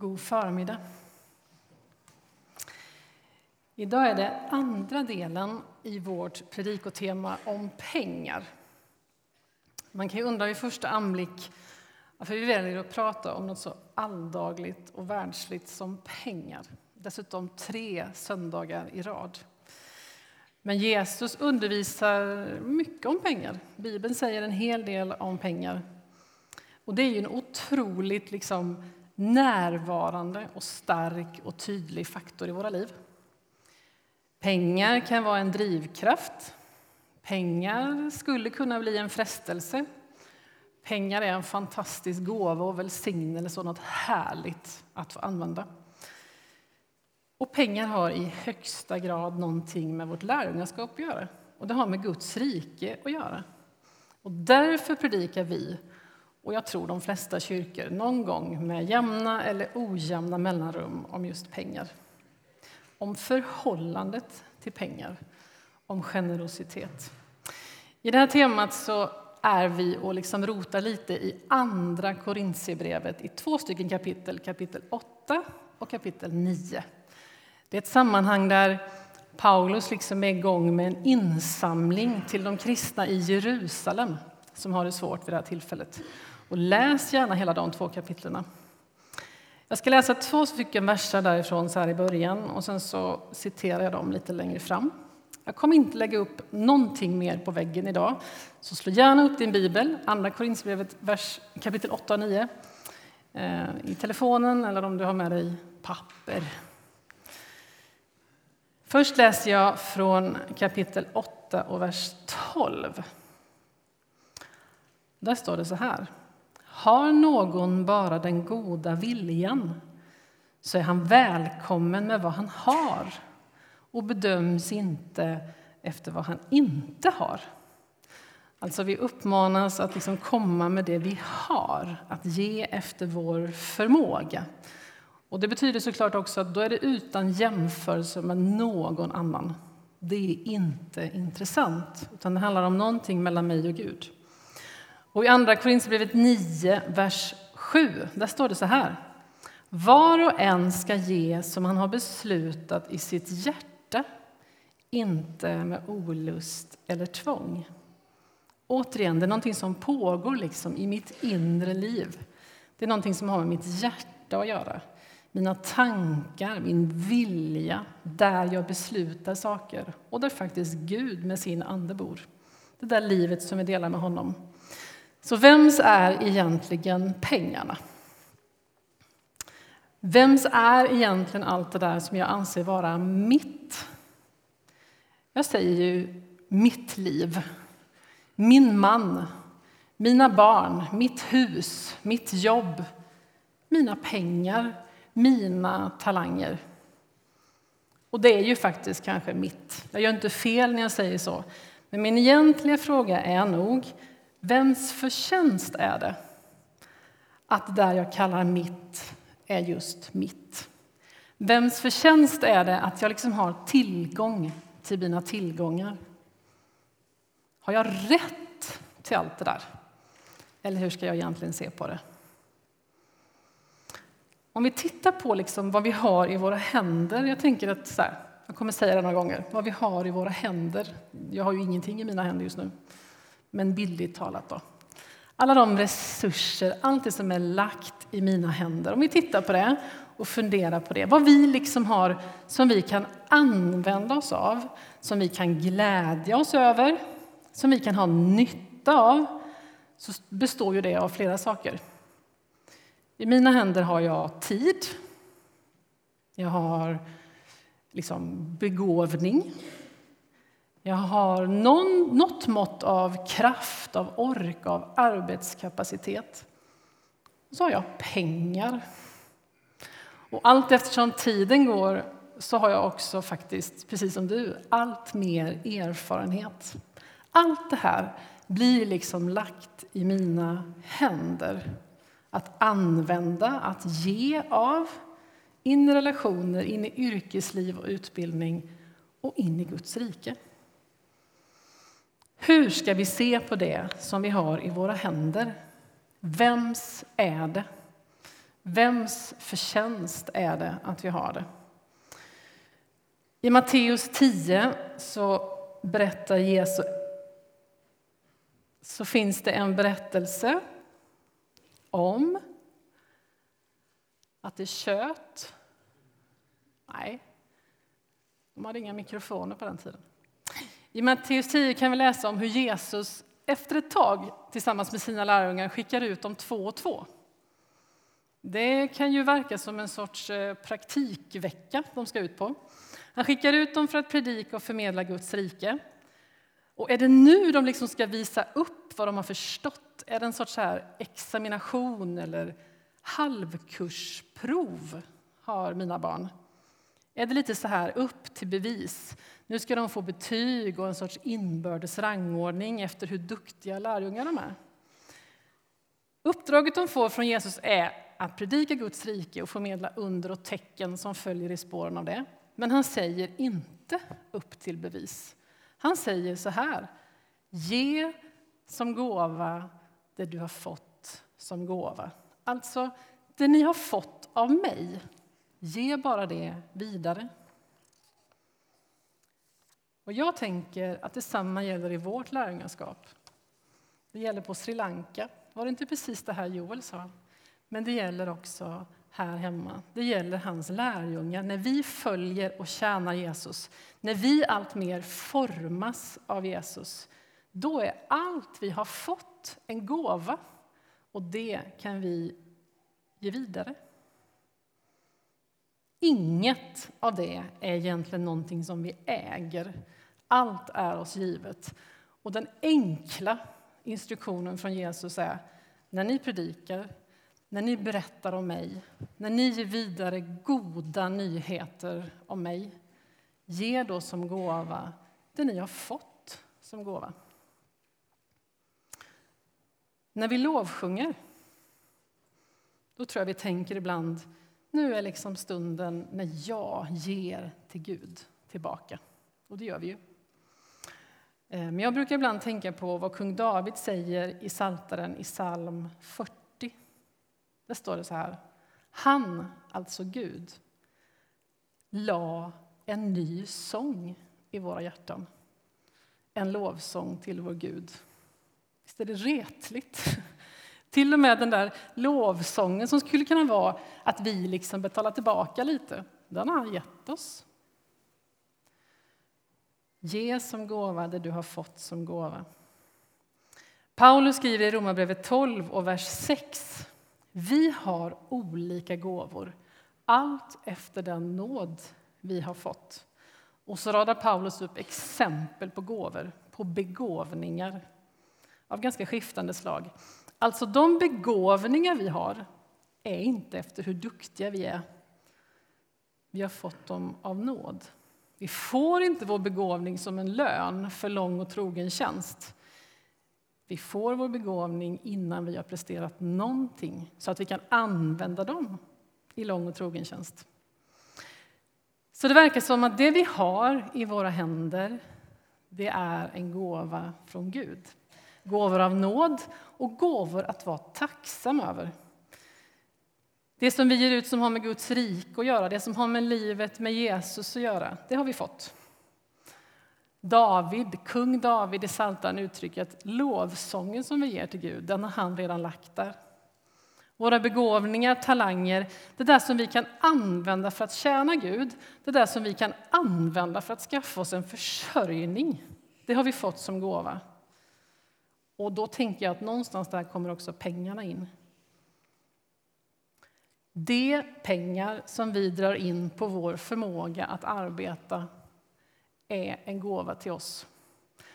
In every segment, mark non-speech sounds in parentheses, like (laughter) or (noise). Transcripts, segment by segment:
God förmiddag. Idag är det andra delen i vårt predikotema om pengar. Man kan ju undra vid första anblick varför vi väljer att prata om något så alldagligt och världsligt som pengar. Dessutom tre söndagar i rad. Men Jesus undervisar mycket om pengar. Bibeln säger en hel del om pengar. Och det är ju en otroligt liksom, närvarande och stark och tydlig faktor i våra liv. Pengar kan vara en drivkraft. Pengar skulle kunna bli en frestelse. Pengar är en fantastisk gåva och välsignelse och något härligt att få använda. Och pengar har i högsta grad någonting med vårt lärjungaskap att göra. Och det har med Guds rike att göra. Och därför predikar vi, och jag tror de flesta kyrkor, någon gång med jämna eller ojämna mellanrum om just pengar. Om förhållandet till pengar, om generositet. I det här temat så är vi och liksom rotar lite i Andra Korintierbrevet i två stycken kapitel, kapitel 8 och kapitel 9. Det är ett sammanhang där Paulus liksom är igång med en insamling till de kristna i Jerusalem som har det svårt vid det här tillfället. Och läs gärna hela de två kapitlen. Jag ska läsa två stycken verser därifrån så här i början och sen så citerar jag dem lite längre fram. Jag kommer inte lägga upp någonting mer på väggen idag, så slå gärna upp din bibel, Andra Korinthierbrevet kapitel 8 och 9, eh, i telefonen eller om du har med dig papper. Först läser jag från kapitel 8 och vers 12. Där står det så här. Har någon bara den goda viljan så är han välkommen med vad han har och bedöms inte efter vad han inte har. Alltså Vi uppmanas att liksom komma med det vi har, att ge efter vår förmåga. Och Det betyder såklart också att då är det utan jämförelse med någon annan. Det är inte intressant, utan det handlar om någonting mellan mig och Gud. Och I Andra Korinthierbrevet 9, vers 7, där står det så här. Var och en ska ge som han har beslutat i sitt hjärta, inte med olust eller tvång. Återigen, det är någonting som pågår liksom i mitt inre liv. Det är någonting som har med mitt hjärta att göra. Mina tankar, min vilja, där jag beslutar saker och där faktiskt Gud med sin ande bor. Det där livet som vi delar med honom. Så vems är egentligen pengarna? Vems är egentligen allt det där som jag anser vara mitt? Jag säger ju mitt liv, min man, mina barn, mitt hus, mitt jobb, mina pengar, mina talanger. Och det är ju faktiskt kanske mitt. Jag gör inte fel när jag säger så. Men min egentliga fråga är nog Vems förtjänst är det att det där jag kallar mitt är just mitt? Vems förtjänst är det att jag liksom har tillgång till mina tillgångar? Har jag rätt till allt det där? Eller hur ska jag egentligen se på det? Om vi tittar på liksom vad vi har i våra händer. Jag tänker att så här, jag kommer säga det några gånger. Vad vi har i våra händer. Jag har ju ingenting i mina händer just nu men bildligt talat. Då. Alla de resurser, allt det som är lagt i mina händer. Om vi tittar på det och funderar på det, vad vi liksom har som vi kan använda oss av, som vi kan glädja oss över, som vi kan ha nytta av, så består ju det av flera saker. I mina händer har jag tid. Jag har liksom begåvning. Jag har någon, något mått av kraft, av ork, av arbetskapacitet. Så har jag pengar. Och allt eftersom tiden går så har jag också faktiskt, precis som du, allt mer erfarenhet. Allt det här blir liksom lagt i mina händer. Att använda, att ge av, in i relationer, in i yrkesliv och utbildning och in i Guds rike. Hur ska vi se på det som vi har i våra händer? Vems är det? Vems förtjänst är det att vi har det? I Matteus 10 så berättar Jesus så finns det en berättelse om att det kött... Nej, de hade inga mikrofoner på den tiden. I Matteus 10 kan vi läsa om hur Jesus efter ett tag tillsammans med sina lärjungar skickar ut dem två och två. Det kan ju verka som en sorts eh, praktikvecka de ska ut på. Han skickar ut dem för att predika och förmedla Guds rike. Och är det nu de liksom ska visa upp vad de har förstått? Är det en sorts här examination eller halvkursprov, har mina barn? Är det lite så här upp till bevis? Nu ska de få betyg och en sorts inbördes rangordning efter hur duktiga lärjungar de är. Uppdraget de får från Jesus är att predika Guds rike och förmedla under och tecken som följer i spåren av det. Men han säger inte upp till bevis. Han säger så här. Ge som gåva det du har fått som gåva. Alltså, det ni har fått av mig, ge bara det vidare. Och jag tänker att detsamma gäller i vårt lärjungaskap. Det gäller på Sri Lanka. Var det inte precis det här Joel sa? Men det gäller också här hemma. Det gäller hans lärjungar. När vi följer och tjänar Jesus, när vi alltmer formas av Jesus, då är allt vi har fått en gåva och det kan vi ge vidare. Inget av det är egentligen någonting som vi äger. Allt är oss givet. Och den enkla instruktionen från Jesus är när ni predikar, när ni berättar om mig, när ni ger vidare goda nyheter om mig, ge då som gåva det ni har fått som gåva. När vi lovsjunger, då tror jag vi tänker ibland nu är liksom stunden när jag ger till Gud tillbaka. Och det gör vi ju. Eh, men jag brukar ibland tänka på vad kung David säger i Saltaren i psalm 40. Där står det så här. Han, alltså Gud, la en ny sång i våra hjärtan. En lovsång till vår Gud. Visst är det retligt? (laughs) Till och med den där lovsången som skulle kunna vara att vi liksom betalar tillbaka lite, den har han gett oss. Ge som gåva det du har fått som gåva. Paulus skriver i Romarbrevet 12 och vers 6. Vi har olika gåvor, allt efter den nåd vi har fått. Och så radar Paulus upp exempel på gåvor, på begåvningar av ganska skiftande slag. Alltså, de begåvningar vi har är inte efter hur duktiga vi är. Vi har fått dem av nåd. Vi får inte vår begåvning som en lön för lång och trogen tjänst. Vi får vår begåvning innan vi har presterat någonting så att vi kan använda dem i lång och trogen tjänst. Så det verkar som att det vi har i våra händer det är en gåva från Gud. Gåvor av nåd och gåvor att vara tacksam över. Det som vi ger ut som har med Guds rike att göra, det som har med livet med Jesus att göra, det har vi fått. David, kung David i Psaltaren uttrycker att lovsången som vi ger till Gud, den har han redan lagt där. Våra begåvningar, talanger, det där som vi kan använda för att tjäna Gud, det där som vi kan använda för att skaffa oss en försörjning, det har vi fått som gåva. Och då tänker jag att någonstans där kommer också pengarna in. De pengar som vi drar in på vår förmåga att arbeta är en gåva till oss.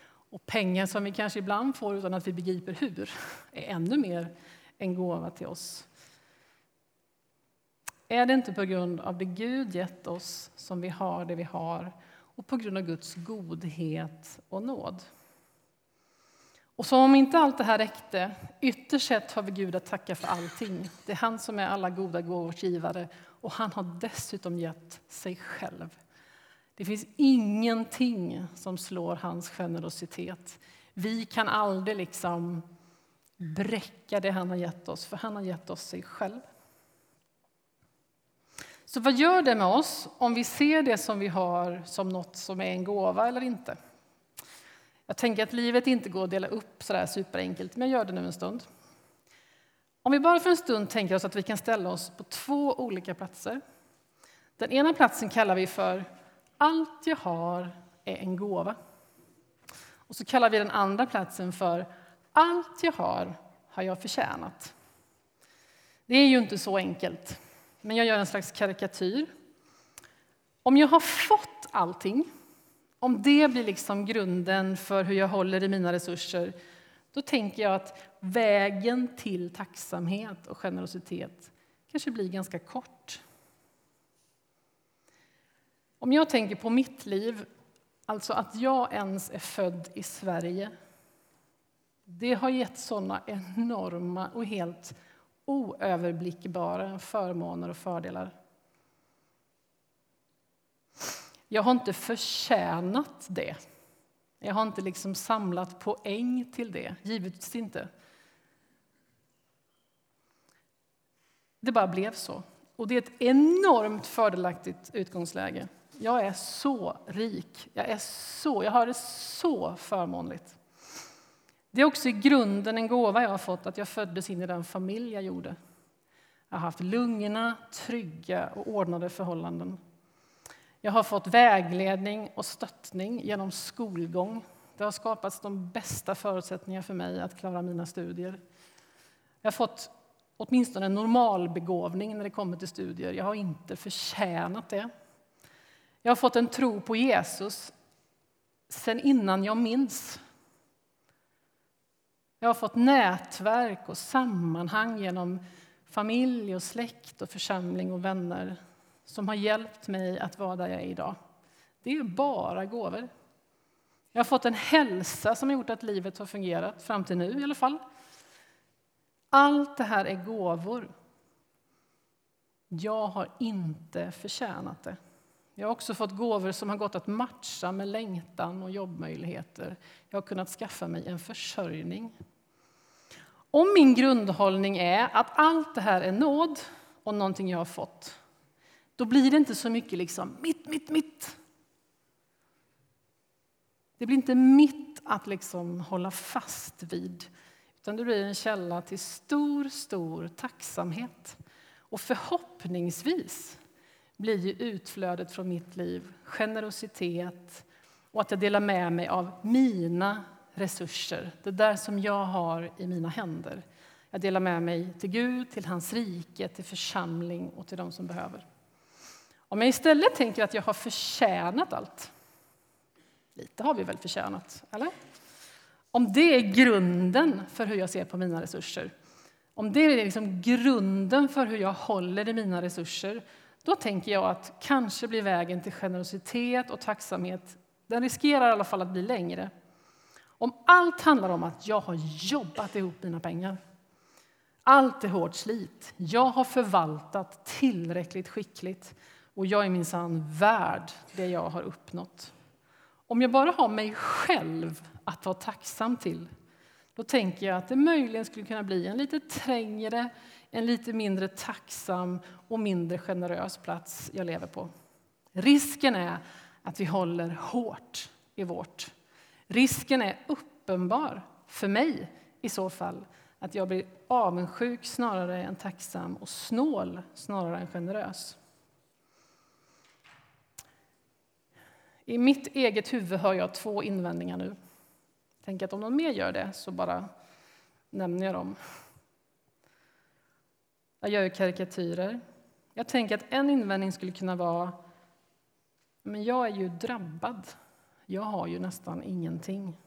Och pengar som vi kanske ibland får utan att vi begriper hur är ännu mer en gåva till oss. Är det inte på grund av det Gud gett oss som vi har det vi har och på grund av Guds godhet och nåd? Och som om inte allt det här räckte, ytterst sett har vi Gud att tacka för allting. Det är han som är alla goda gåvors givare och han har dessutom gett sig själv. Det finns ingenting som slår hans generositet. Vi kan aldrig liksom bräcka det han har gett oss, för han har gett oss sig själv. Så vad gör det med oss om vi ser det som vi har som något som är en gåva eller inte? Jag tänker att livet inte går att dela upp så där superenkelt, men jag gör det nu en stund. Om vi bara för en stund tänker oss att vi kan ställa oss på två olika platser. Den ena platsen kallar vi för Allt jag har är en gåva. Och så kallar vi den andra platsen för Allt jag har har jag förtjänat. Det är ju inte så enkelt, men jag gör en slags karikatyr. Om jag har fått allting, om det blir liksom grunden för hur jag håller i mina resurser, då tänker jag att vägen till tacksamhet och generositet kanske blir ganska kort. Om jag tänker på mitt liv, alltså att jag ens är född i Sverige det har gett såna enorma och helt oöverblickbara förmåner och fördelar. Jag har inte förtjänat det. Jag har inte liksom samlat poäng till det, givetvis inte. Det bara blev så. Och det är ett enormt fördelaktigt utgångsläge. Jag är så rik, jag, är så, jag har det så förmånligt. Det är också i grunden en gåva jag har fått att jag föddes in i den familj jag gjorde. Jag har haft lugna, trygga och ordnade förhållanden. Jag har fått vägledning och stöttning genom skolgång. Det har skapats de bästa förutsättningar för mig att klara mina studier. Jag har fått åtminstone en normal begåvning när det kommer till studier. Jag har inte förtjänat det. Jag har fått en tro på Jesus sen innan jag minns. Jag har fått nätverk och sammanhang genom familj och släkt och församling och vänner som har hjälpt mig att vara där jag är idag. Det är bara gåvor. Jag har fått en hälsa som har gjort att livet har fungerat, fram till nu i alla fall. Allt det här är gåvor. Jag har inte förtjänat det. Jag har också fått gåvor som har gått att matcha med längtan och jobbmöjligheter. Jag har kunnat skaffa mig en försörjning. Om min grundhållning är att allt det här är nåd och någonting jag har fått, då blir det inte så mycket liksom mitt, mitt, mitt. Det blir inte mitt att liksom hålla fast vid, utan det blir en källa till stor, stor tacksamhet. Och förhoppningsvis blir ju utflödet från mitt liv generositet och att jag delar med mig av mina resurser, det där som jag har i mina händer. Jag delar med mig till Gud, till hans rike, till församling och till de som behöver. Om jag istället tänker att jag har förtjänat allt, lite har vi väl förtjänat, eller? Om det är grunden för hur jag ser på mina resurser, om det är liksom grunden för hur jag håller i mina resurser, då tänker jag att kanske blir vägen till generositet och tacksamhet, den riskerar i alla fall att bli längre. Om allt handlar om att jag har jobbat ihop mina pengar, allt är hårt slit, jag har förvaltat tillräckligt skickligt och jag är minsann värd det jag har uppnått. Om jag bara har mig själv att vara tacksam till då tänker jag att det möjligen skulle kunna bli en lite trängre, en lite mindre tacksam och mindre generös plats jag lever på. Risken är att vi håller hårt i vårt. Risken är uppenbar, för mig i så fall, att jag blir avundsjuk snarare än tacksam och snål snarare än generös. I mitt eget huvud hör jag två invändningar nu. Tänk att om någon mer gör det så bara nämner jag dem. Jag gör karikatyrer. Jag tänker att en invändning skulle kunna vara men jag är ju drabbad. Jag har ju nästan ingenting.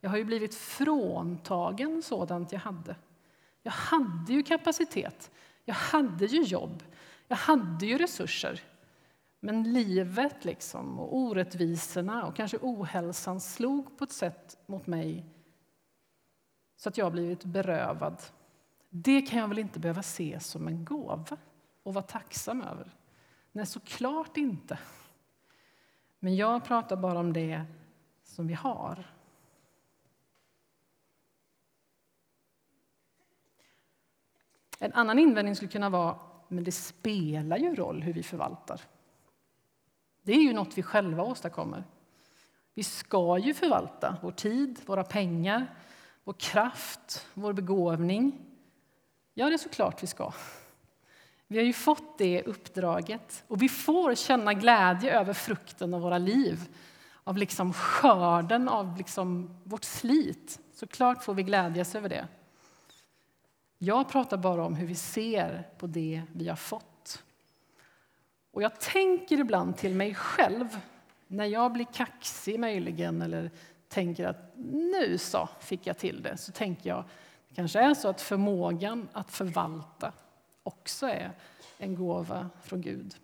Jag har ju blivit fråntagen sådant jag hade. Jag hade ju kapacitet, jag hade ju jobb, jag hade ju resurser. Men livet liksom, och orättvisorna och kanske ohälsan slog på ett sätt mot mig så att jag har blivit berövad. Det kan jag väl inte behöva se som en gåva och vara tacksam över? Nej, såklart inte. Men jag pratar bara om det som vi har. En annan invändning skulle kunna vara men det spelar ju roll hur vi förvaltar. Det är ju något vi själva åstadkommer. Vi ska ju förvalta vår tid, våra pengar, vår kraft, vår begåvning. Ja, det är såklart vi ska. Vi har ju fått det uppdraget och vi får känna glädje över frukten av våra liv av liksom skörden av liksom vårt slit. Såklart får vi glädjas över det. Jag pratar bara om hur vi ser på det vi har fått. Och jag tänker ibland till mig själv, när jag blir kaxig möjligen eller tänker att nu så fick jag till det, så tänker jag det kanske är så att förmågan att förvalta också är en gåva från Gud.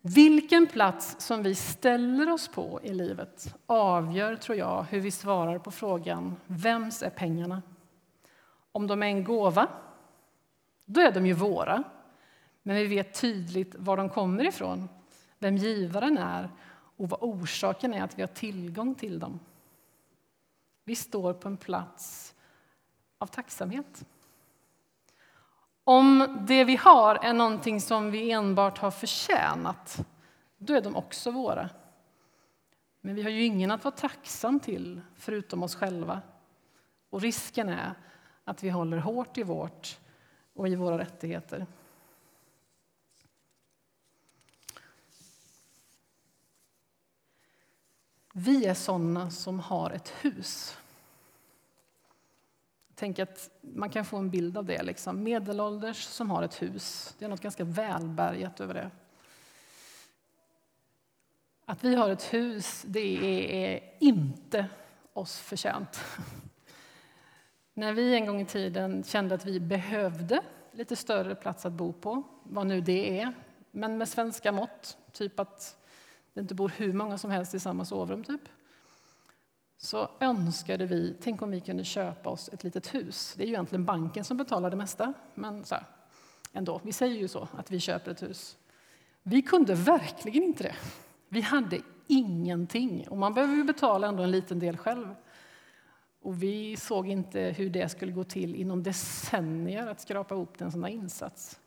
Vilken plats som vi ställer oss på i livet avgör, tror jag, hur vi svarar på frågan vems är pengarna? Om de är en gåva, då är de ju våra. Men vi vet tydligt var de kommer ifrån, vem givaren är och vad orsaken är att vi har tillgång till dem. Vi står på en plats av tacksamhet. Om det vi har är någonting som vi enbart har förtjänat, då är de också våra. Men vi har ju ingen att vara tacksam till förutom oss själva. Och risken är att vi håller hårt i vårt och i våra rättigheter. Vi är sådana som har ett hus. Tänk att man kan få en bild av det. Liksom. Medelålders som har ett hus. Det är något ganska välbärgat över det. Att vi har ett hus, det är inte oss förtjänt. När vi en gång i tiden kände att vi behövde lite större plats att bo på, vad nu det är, men med svenska mått, typ att det inte bor hur många som helst i samma sovrum, typ så önskade vi, tänk om vi kunde köpa oss ett litet hus. Det är ju egentligen banken som betalar det mesta, men så här, ändå, vi säger ju så, att vi köper ett hus. Vi kunde verkligen inte det. Vi hade ingenting, och man behöver ju betala ändå en liten del själv. Och vi såg inte hur det skulle gå till inom decennier att skrapa ihop en sån här insats.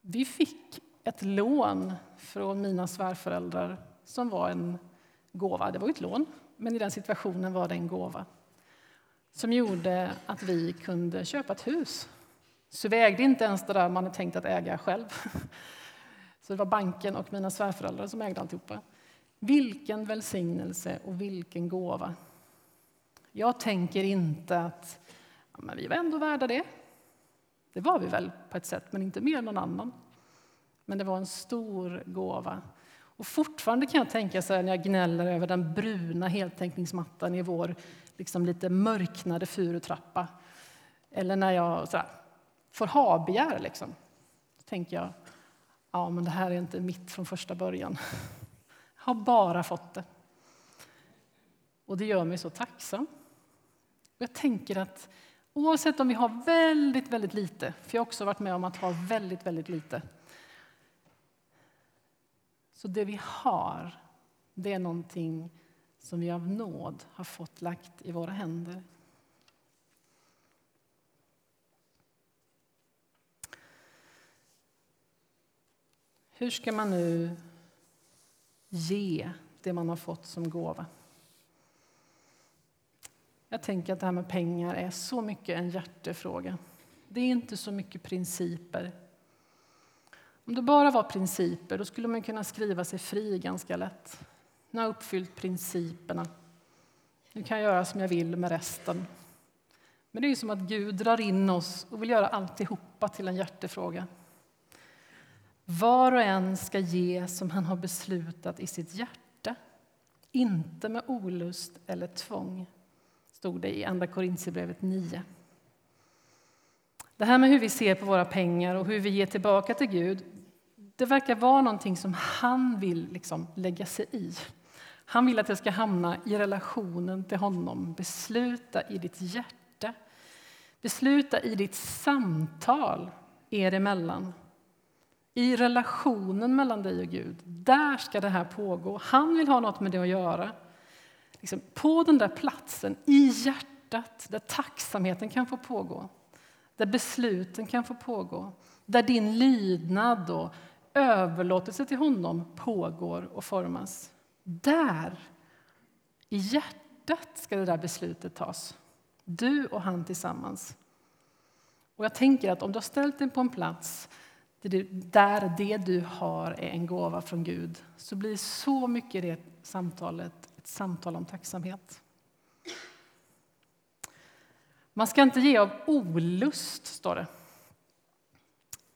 Vi fick ett lån från mina svärföräldrar som var en gåva. Det var ett lån, men i den situationen var det en gåva som gjorde att vi kunde köpa ett hus. Så vi ägde inte ens det där man hade tänkt att äga själv. (laughs) Så det var banken och mina svärföräldrar som ägde alltihopa. Vilken välsignelse och vilken gåva. Jag tänker inte att ja, men vi var ändå värda det. Det var vi väl på ett sätt, men inte mer än någon annan. Men det var en stor gåva och fortfarande kan jag tänka så här, när jag gnäller över den bruna heltäckningsmattan i vår liksom lite mörknade furutrappa. Eller när jag så här, får ha-begär, liksom. Då tänker jag ja, men det här är inte mitt från första början. Jag (laughs) har bara fått det. Och det gör mig så tacksam. Jag tänker att oavsett om vi har väldigt, väldigt lite, för jag har också varit med om att ha väldigt, väldigt lite, så det vi har, det är någonting som vi av nåd har fått lagt i våra händer. Hur ska man nu ge det man har fått som gåva? Jag tänker att det här med pengar är så mycket en hjärtefråga. Det är inte så mycket principer om det bara var principer då skulle man kunna skriva sig fri ganska lätt. Nu har jag uppfyllt principerna. Nu kan jag göra som jag vill med resten. Men det är som att Gud drar in oss och vill göra alltihopa till en hjärtefråga. Var och en ska ge som han har beslutat i sitt hjärta, inte med olust eller tvång, stod det i Andra Korintierbrevet 9. Det här med hur vi ser på våra pengar och hur vi ger tillbaka till Gud det verkar vara någonting som han vill liksom lägga sig i. Han vill att det ska hamna i relationen till honom. Besluta i ditt hjärta. Besluta i ditt samtal er emellan. I relationen mellan dig och Gud. Där ska det här pågå. Han vill ha något med det att göra. Liksom på den där platsen, i hjärtat, där tacksamheten kan få pågå. där besluten kan få pågå, där din lydnad och överlåtelse till honom pågår och formas. Där, i hjärtat, ska det där beslutet tas. Du och han tillsammans. Och jag tänker att om du har ställt dig på en plats där det du har är en gåva från Gud så blir så mycket det samtalet ett samtal om tacksamhet. Man ska inte ge av olust, står det.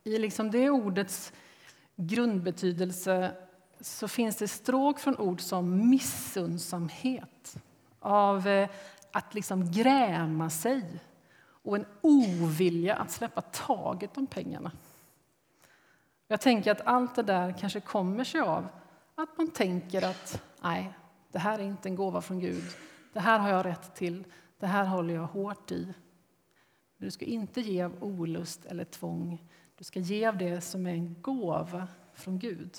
I liksom det ordets grundbetydelse så finns det stråk från ord som missundsamhet, av eh, att liksom gräma sig och en ovilja att släppa taget om pengarna. Jag tänker att allt det där kanske kommer sig av att man tänker att nej, det här är inte en gåva från Gud. Det här har jag rätt till. Det här håller jag hårt i. Du ska inte ge av olust eller tvång. Du ska ge av det som är en gåva från Gud.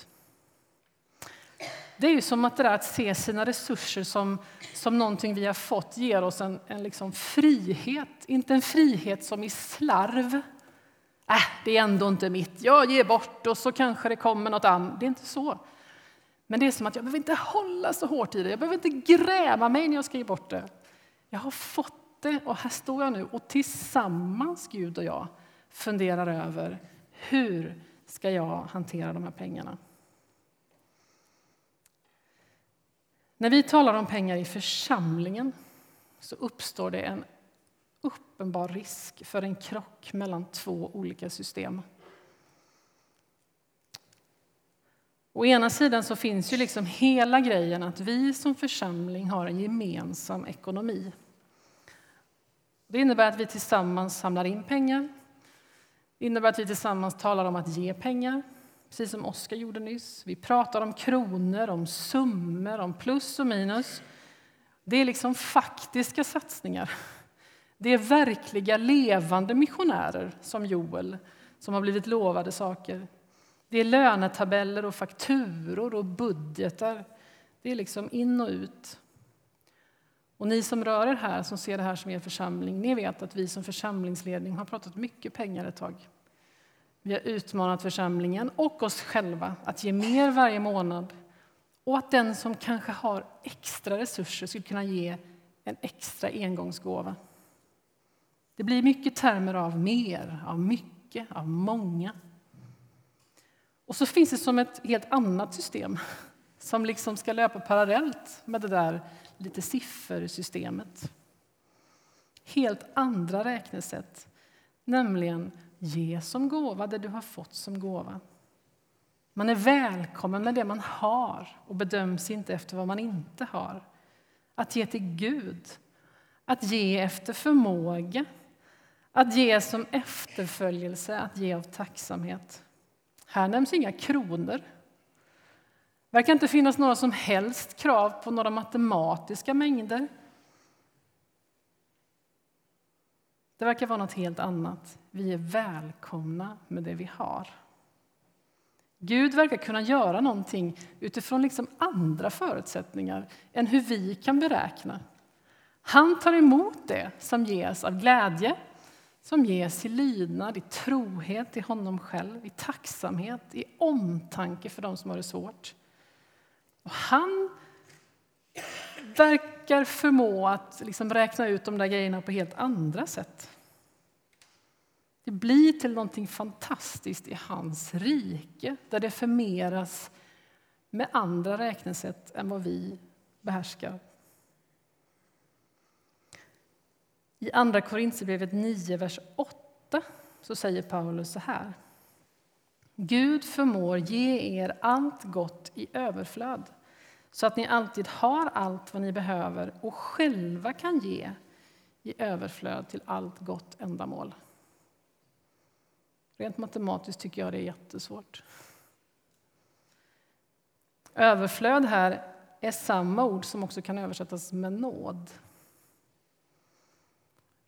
Det är ju som att det där att se sina resurser som, som någonting vi har fått ger oss en, en liksom frihet. Inte en frihet som i slarv. Äh, det är ändå inte mitt. Jag ger bort och så kanske det kommer något annat. Det är inte så. Men det är som att jag behöver inte hålla så hårt i det. Jag behöver inte gräma mig när jag ska ge bort det. Jag har fått det och här står jag nu och tillsammans, Gud och jag, funderar över hur ska jag hantera de här pengarna. När vi talar om pengar i församlingen så uppstår det en uppenbar risk för en krock mellan två olika system. Å ena sidan så finns ju liksom hela grejen att vi som församling har en gemensam ekonomi. Det innebär att vi tillsammans samlar in pengar. Det innebär att vi tillsammans talar om att ge pengar, precis som Oskar gjorde nyss. Vi pratar om kronor, om summor, om plus och minus. Det är liksom faktiska satsningar. Det är verkliga, levande missionärer som Joel, som har blivit lovade saker. Det är lönetabeller och fakturor och budgetar. Det är liksom in och ut. Och ni som rör er här, som ser det här som er församling, ni vet att vi som församlingsledning har pratat mycket pengar ett tag. Vi har utmanat församlingen och oss själva att ge mer varje månad och att den som kanske har extra resurser skulle kunna ge en extra engångsgåva. Det blir mycket termer av mer, av mycket, av många. Och så finns det som ett helt annat system som liksom ska löpa parallellt med det där lite siffersystemet. Helt andra räknesätt, nämligen ge som gåva det du har fått som gåva. Man är välkommen med det man har och bedöms inte efter vad man inte har. Att ge till Gud, att ge efter förmåga, att ge som efterföljelse, att ge av tacksamhet. Här nämns inga kronor. Det verkar inte finnas några som helst krav på några matematiska mängder. Det verkar vara något helt annat. Vi är välkomna med det vi har. Gud verkar kunna göra någonting utifrån liksom andra förutsättningar än hur vi kan beräkna. Han tar emot det som ges av glädje, som ges i lydnad, i trohet till honom själv, i tacksamhet, i omtanke för dem som har det svårt. Och han verkar förmå att liksom räkna ut de där grejerna på helt andra sätt. Det blir till någonting fantastiskt i hans rike där det förmeras med andra räknesätt än vad vi behärskar. I Andra Korintierbrevet 9, vers 8 så säger Paulus så här. Gud förmår ge er allt gott i överflöd så att ni alltid har allt vad ni behöver och själva kan ge i överflöd till allt gott ändamål. Rent matematiskt tycker jag det är jättesvårt. Överflöd här är samma ord som också kan översättas med nåd.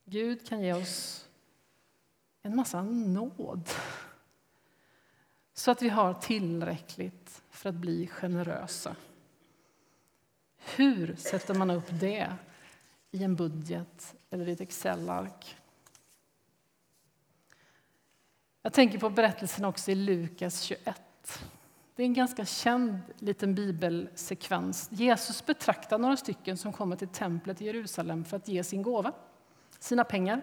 Gud kan ge oss en massa nåd så att vi har tillräckligt för att bli generösa. Hur sätter man upp det i en budget eller i ett Excel-ark? Jag tänker på berättelsen också i Lukas 21. Det är en ganska känd liten bibelsekvens. Jesus betraktar några stycken som kommer till templet i Jerusalem för att ge sin gåva, sina pengar.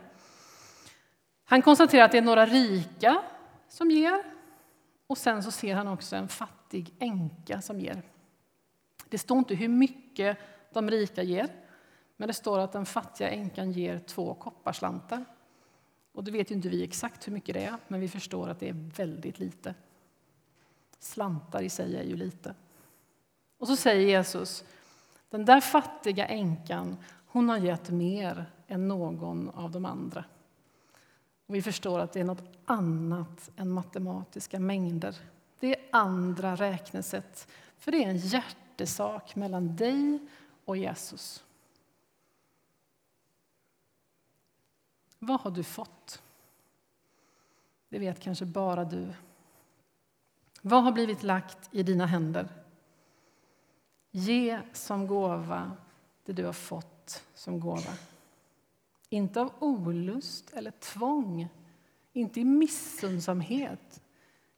Han konstaterar att det är några rika som ger och sen så ser han också en fattig änka som ger. Det står inte hur mycket de rika ger, men det står att den fattiga änkan ger två kopparslantar. Och det vet ju inte vi exakt hur mycket det är, men vi förstår att det är väldigt lite. Slantar i sig är ju lite. Och så säger Jesus, den där fattiga änkan, hon har gett mer än någon av de andra. Och vi förstår att det är något annat än matematiska mängder. Det är andra räknesätt, för det är en hjärtesak mellan dig och Jesus. Vad har du fått? Det vet kanske bara du. Vad har blivit lagt i dina händer? Ge som gåva det du har fått som gåva. Inte av olust eller tvång, inte i missundsamhet.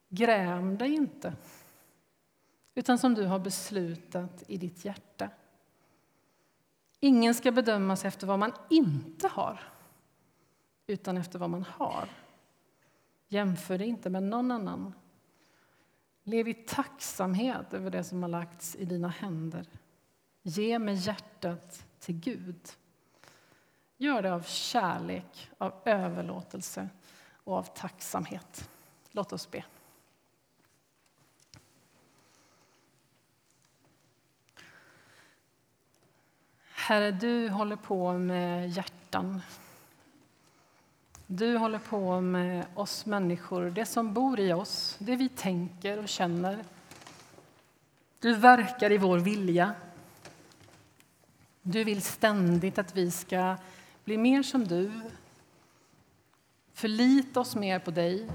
Gräm dig inte, utan som du har beslutat i ditt hjärta. Ingen ska bedömas efter vad man inte har, utan efter vad man har. Jämför dig inte med någon annan. Lev i tacksamhet över det som har lagts i dina händer. Ge med hjärtat till Gud. Gör det av kärlek, av överlåtelse och av tacksamhet. Låt oss be. Herre, du håller på med hjärtan. Du håller på med oss människor, det som bor i oss, det vi tänker och känner. Du verkar i vår vilja. Du vill ständigt att vi ska bli mer som du, förlita oss mer på dig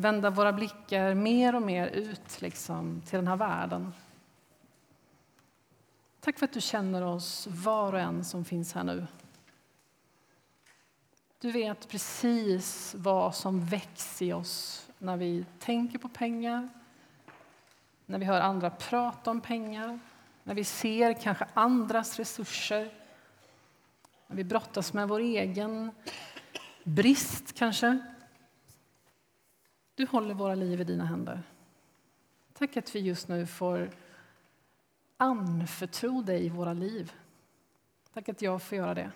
vända våra blickar mer och mer ut liksom, till den här världen. Tack för att du känner oss, var och en som finns här nu. Du vet precis vad som väcks i oss när vi tänker på pengar, när vi hör andra prata om pengar, när vi ser kanske andras resurser, vi brottas med vår egen brist kanske. Du håller våra liv i dina händer. Tack att vi just nu får anförtro dig våra liv. Tack att jag får göra det.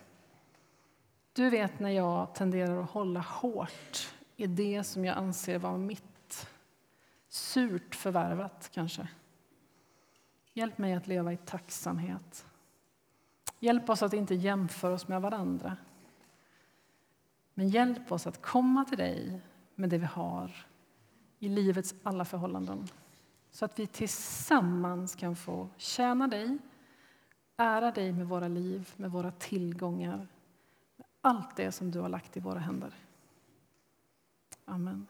Du vet när jag tenderar att hålla hårt i det som jag anser vara mitt. Surt förvärvat, kanske. Hjälp mig att leva i tacksamhet. Hjälp oss att inte jämföra oss med varandra. Men hjälp oss att komma till dig med det vi har i livets alla förhållanden så att vi tillsammans kan få tjäna dig, ära dig med våra liv, med våra tillgångar med allt det som du har lagt i våra händer. Amen.